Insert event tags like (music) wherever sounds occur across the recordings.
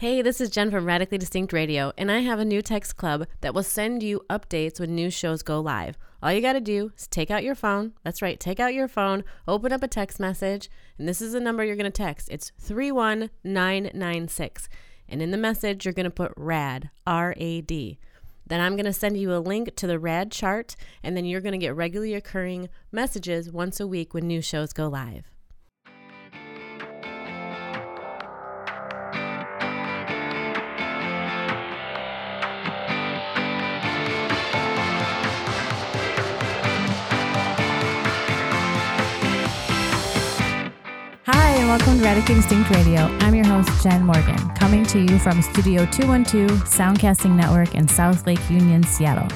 Hey, this is Jen from Radically Distinct Radio, and I have a new text club that will send you updates when new shows go live. All you got to do is take out your phone. That's right, take out your phone, open up a text message, and this is the number you're going to text. It's 31996. And in the message, you're going to put RAD, R A D. Then I'm going to send you a link to the RAD chart, and then you're going to get regularly occurring messages once a week when new shows go live. And welcome to Radio. I'm your host, Jen Morgan, coming to you from Studio 212 Soundcasting Network in South Lake Union, Seattle.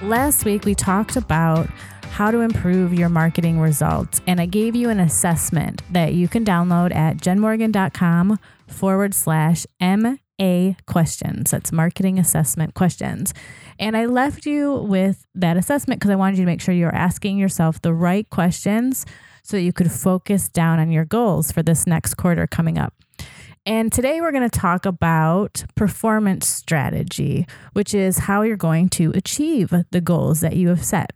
Last week, we talked about how to improve your marketing results, and I gave you an assessment that you can download at jenmorgan.com forward slash MA questions. That's marketing assessment questions. And I left you with that assessment because I wanted you to make sure you're asking yourself the right questions so that you could focus down on your goals for this next quarter coming up. And today we're going to talk about performance strategy, which is how you're going to achieve the goals that you have set.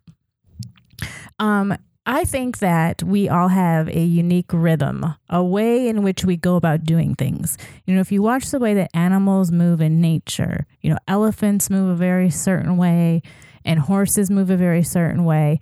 Um, I think that we all have a unique rhythm, a way in which we go about doing things. You know, if you watch the way that animals move in nature, you know, elephants move a very certain way and horses move a very certain way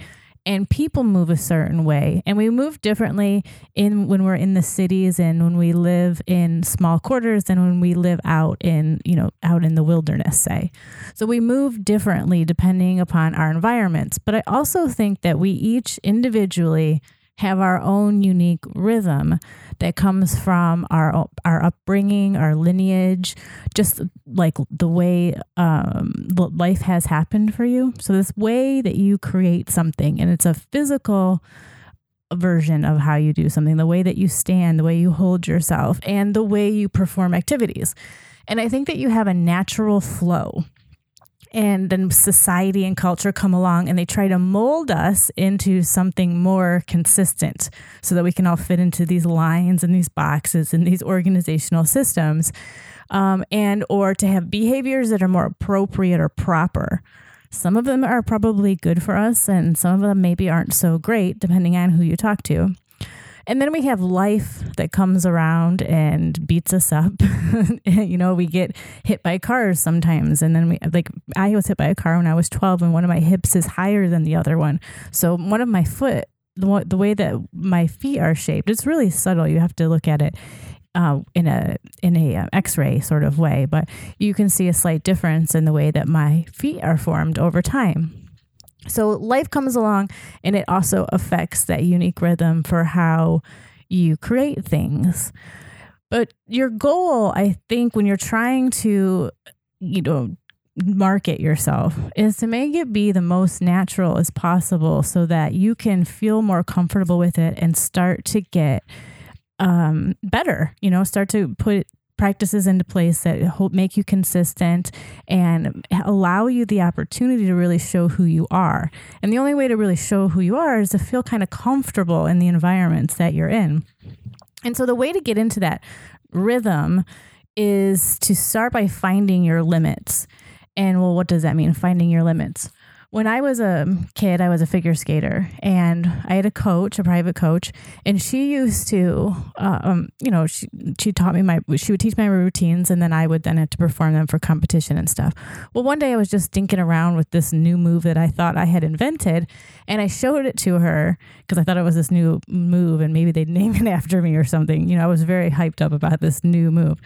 and people move a certain way and we move differently in when we're in the cities and when we live in small quarters than when we live out in you know out in the wilderness say. So we move differently depending upon our environments. But i also think that we each individually have our own unique rhythm that comes from our our upbringing, our lineage, just like the way um, life has happened for you. So this way that you create something, and it's a physical version of how you do something, the way that you stand, the way you hold yourself, and the way you perform activities. And I think that you have a natural flow and then society and culture come along and they try to mold us into something more consistent so that we can all fit into these lines and these boxes and these organizational systems um, and or to have behaviors that are more appropriate or proper. Some of them are probably good for us and some of them maybe aren't so great depending on who you talk to and then we have life that comes around and beats us up. (laughs) you know, we get hit by cars sometimes. And then we, like, I was hit by a car when I was 12, and one of my hips is higher than the other one. So one of my foot, the, the way that my feet are shaped, it's really subtle. You have to look at it. Uh, in a in a uh, X-ray sort of way, but you can see a slight difference in the way that my feet are formed over time. So life comes along and it also affects that unique rhythm for how you create things. But your goal, I think, when you're trying to, you know, market yourself is to make it be the most natural as possible so that you can feel more comfortable with it and start to get um, better, you know, start to put practices into place that make you consistent and allow you the opportunity to really show who you are. And the only way to really show who you are is to feel kind of comfortable in the environments that you're in. And so the way to get into that rhythm is to start by finding your limits. And well, what does that mean? Finding your limits. When I was a kid, I was a figure skater, and I had a coach, a private coach, and she used to, uh, um, you know, she she taught me my, she would teach my routines, and then I would then have to perform them for competition and stuff. Well, one day I was just dinking around with this new move that I thought I had invented, and I showed it to her because I thought it was this new move, and maybe they'd (laughs) name it after me or something. You know, I was very hyped up about this new move.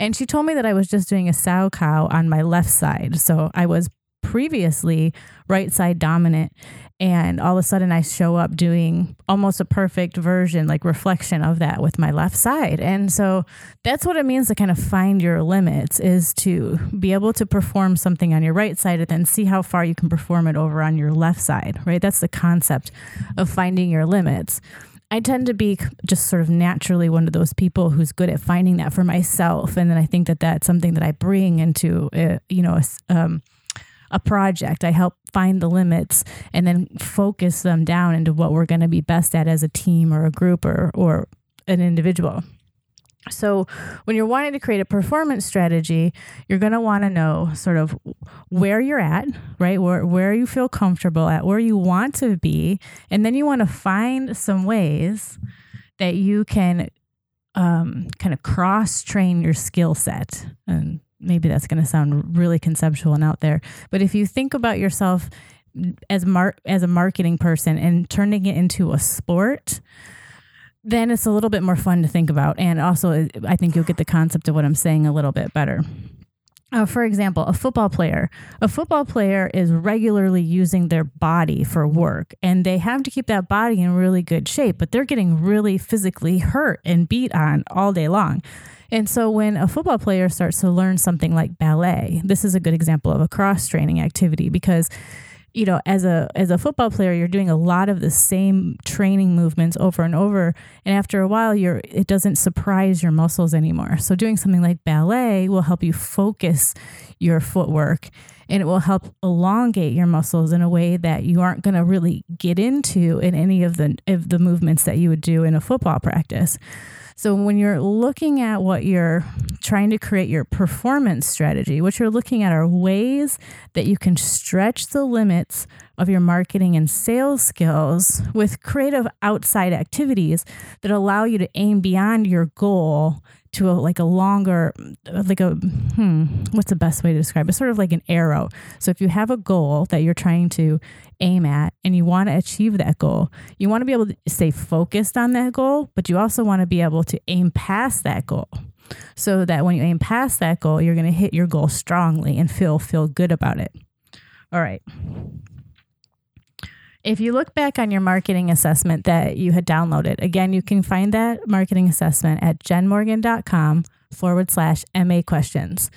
And she told me that I was just doing a Salchow on my left side. So I was previously right side dominant and all of a sudden I show up doing almost a perfect version, like reflection of that with my left side. And so that's what it means to kind of find your limits is to be able to perform something on your right side and then see how far you can perform it over on your left side, right? That's the concept of finding your limits. I tend to be just sort of naturally one of those people who's good at finding that for myself. And then I think that that's something that I bring into, uh, you know, um, a project. I help find the limits and then focus them down into what we're going to be best at as a team or a group or or an individual. So, when you're wanting to create a performance strategy, you're going to want to know sort of where you're at, right? Where, where you feel comfortable at, where you want to be. And then you want to find some ways that you can um, kind of cross train your skill set. And maybe that's going to sound really conceptual and out there. But if you think about yourself as mar- as a marketing person and turning it into a sport, then it's a little bit more fun to think about. And also, I think you'll get the concept of what I'm saying a little bit better. Uh, for example, a football player. A football player is regularly using their body for work, and they have to keep that body in really good shape, but they're getting really physically hurt and beat on all day long. And so, when a football player starts to learn something like ballet, this is a good example of a cross training activity because you know as a as a football player you're doing a lot of the same training movements over and over. And after a while you're it doesn't surprise your muscles anymore. So doing something like ballet will help you focus your footwork and it will help elongate your muscles in a way that you aren't going to really get into in any of the of the movements that you would do in a football practice so when you're looking at what you're trying to create your performance strategy, what you're looking at are ways that you can stretch the limits of your marketing and sales skills with creative outside activities that allow you to aim beyond your goal to a, like a longer like a hmm what's the best way to describe it? Sort of like an arrow. So if you have a goal that you're trying to aim at and you want to achieve that goal. You want to be able to stay focused on that goal but you also want to be able to aim past that goal. So that when you aim past that goal you're going to hit your goal strongly and feel feel good about it. All right if you look back on your marketing assessment that you had downloaded, again, you can find that marketing assessment at jenmorgan.com forward slash MA questions.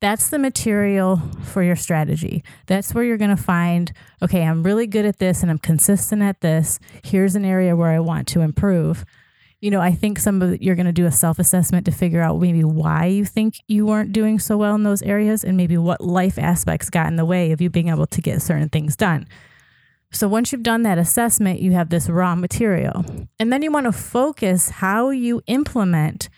That's the material for your strategy. That's where you're going to find, okay, I'm really good at this and I'm consistent at this. Here's an area where I want to improve. You know, I think some of you're going to do a self assessment to figure out maybe why you think you weren't doing so well in those areas and maybe what life aspects got in the way of you being able to get certain things done. So once you've done that assessment, you have this raw material. And then you want to focus how you implement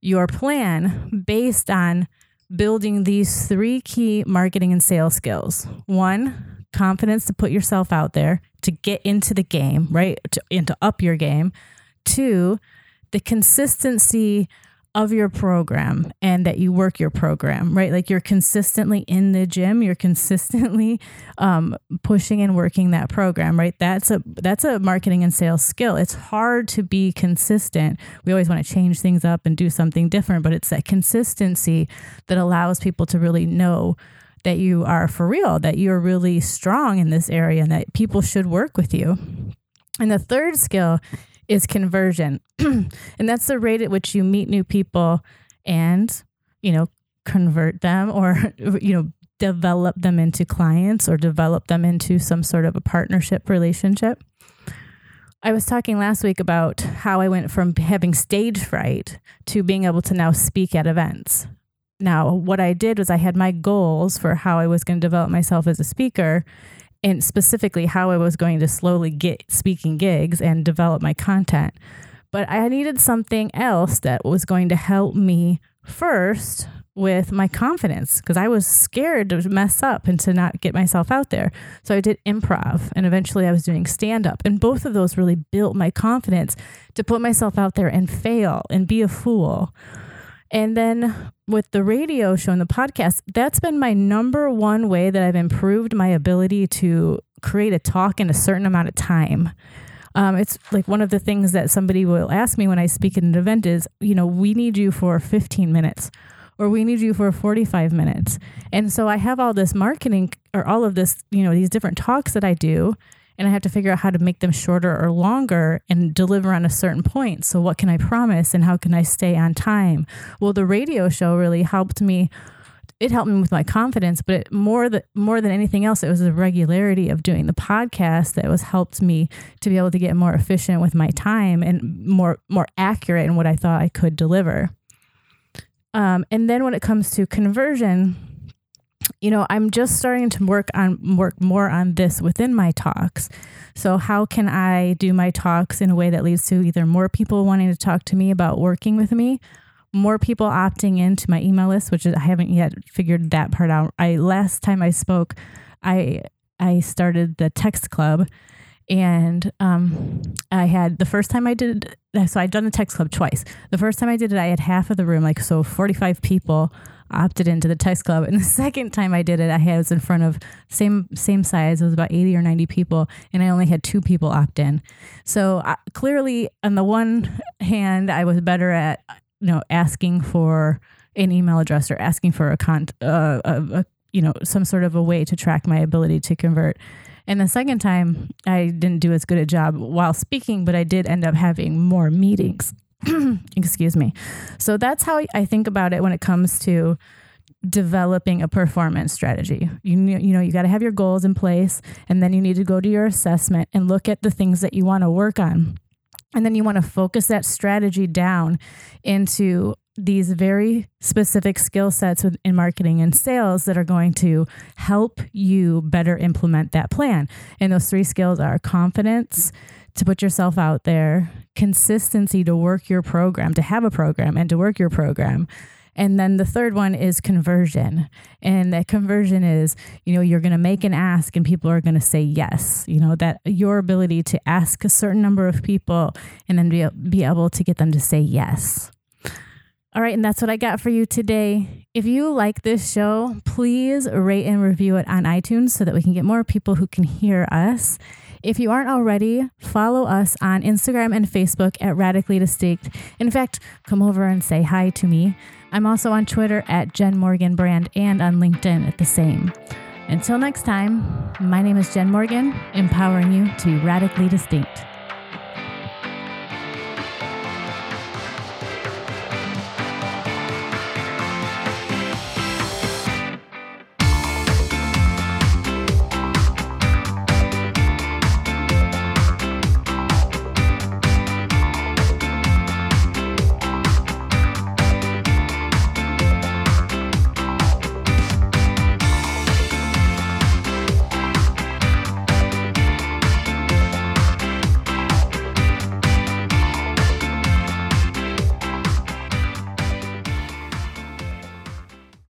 your plan based on building these three key marketing and sales skills. One, confidence to put yourself out there, to get into the game, right? To, and to up your game. Two, the consistency of your program and that you work your program, right? Like you're consistently in the gym, you're consistently um, pushing and working that program, right? That's a that's a marketing and sales skill. It's hard to be consistent. We always want to change things up and do something different, but it's that consistency that allows people to really know that you are for real, that you're really strong in this area, and that people should work with you. And the third skill is conversion. (clears throat) and that's the rate at which you meet new people and, you know, convert them or, (laughs) you know, develop them into clients or develop them into some sort of a partnership relationship. I was talking last week about how I went from having stage fright to being able to now speak at events. Now, what I did was I had my goals for how I was going to develop myself as a speaker, and specifically how I was going to slowly get speaking gigs and develop my content. But I needed something else that was going to help me first with my confidence because I was scared to mess up and to not get myself out there. So I did improv and eventually I was doing stand up. And both of those really built my confidence to put myself out there and fail and be a fool. And then with the radio show and the podcast, that's been my number one way that I've improved my ability to create a talk in a certain amount of time. Um, it's like one of the things that somebody will ask me when I speak at an event is, you know, we need you for 15 minutes or we need you for 45 minutes. And so I have all this marketing or all of this, you know, these different talks that I do and I have to figure out how to make them shorter or longer and deliver on a certain point. So, what can I promise and how can I stay on time? Well, the radio show really helped me. It helped me with my confidence, but it, more more than anything else, it was the regularity of doing the podcast that was helped me to be able to get more efficient with my time and more more accurate in what I thought I could deliver. Um, and then when it comes to conversion, you know, I'm just starting to work on work more on this within my talks. So how can I do my talks in a way that leads to either more people wanting to talk to me about working with me, more people opting into my email list, which I haven't yet figured that part out. I last time I spoke, I I started the text club and um, I had the first time I did so I'd done the text club twice. The first time I did it, I had half of the room, like so 45 people opted into the text club. And the (laughs) second time I did it, I had, was in front of same same size. It was about 80 or 90 people, and I only had two people opt in. So clearly, on the one hand, I was better at you know asking for an email address or asking for a con uh, a, a, you know some sort of a way to track my ability to convert. And the second time, I didn't do as good a job while speaking, but I did end up having more meetings. (clears throat) Excuse me. So that's how I think about it when it comes to developing a performance strategy. You you know, you got to have your goals in place and then you need to go to your assessment and look at the things that you want to work on. And then you want to focus that strategy down into these very specific skill sets in marketing and sales that are going to help you better implement that plan. And those three skills are confidence to put yourself out there, consistency to work your program, to have a program and to work your program. And then the third one is conversion. And that conversion is, you know, you're going to make an ask and people are going to say yes. You know, that your ability to ask a certain number of people and then be, be able to get them to say yes. All right, and that's what I got for you today. If you like this show, please rate and review it on iTunes so that we can get more people who can hear us. If you aren't already, follow us on Instagram and Facebook at Radically Distinct. In fact, come over and say hi to me. I'm also on Twitter at Jen Morgan Brand and on LinkedIn at the same. Until next time, my name is Jen Morgan, empowering you to be radically distinct.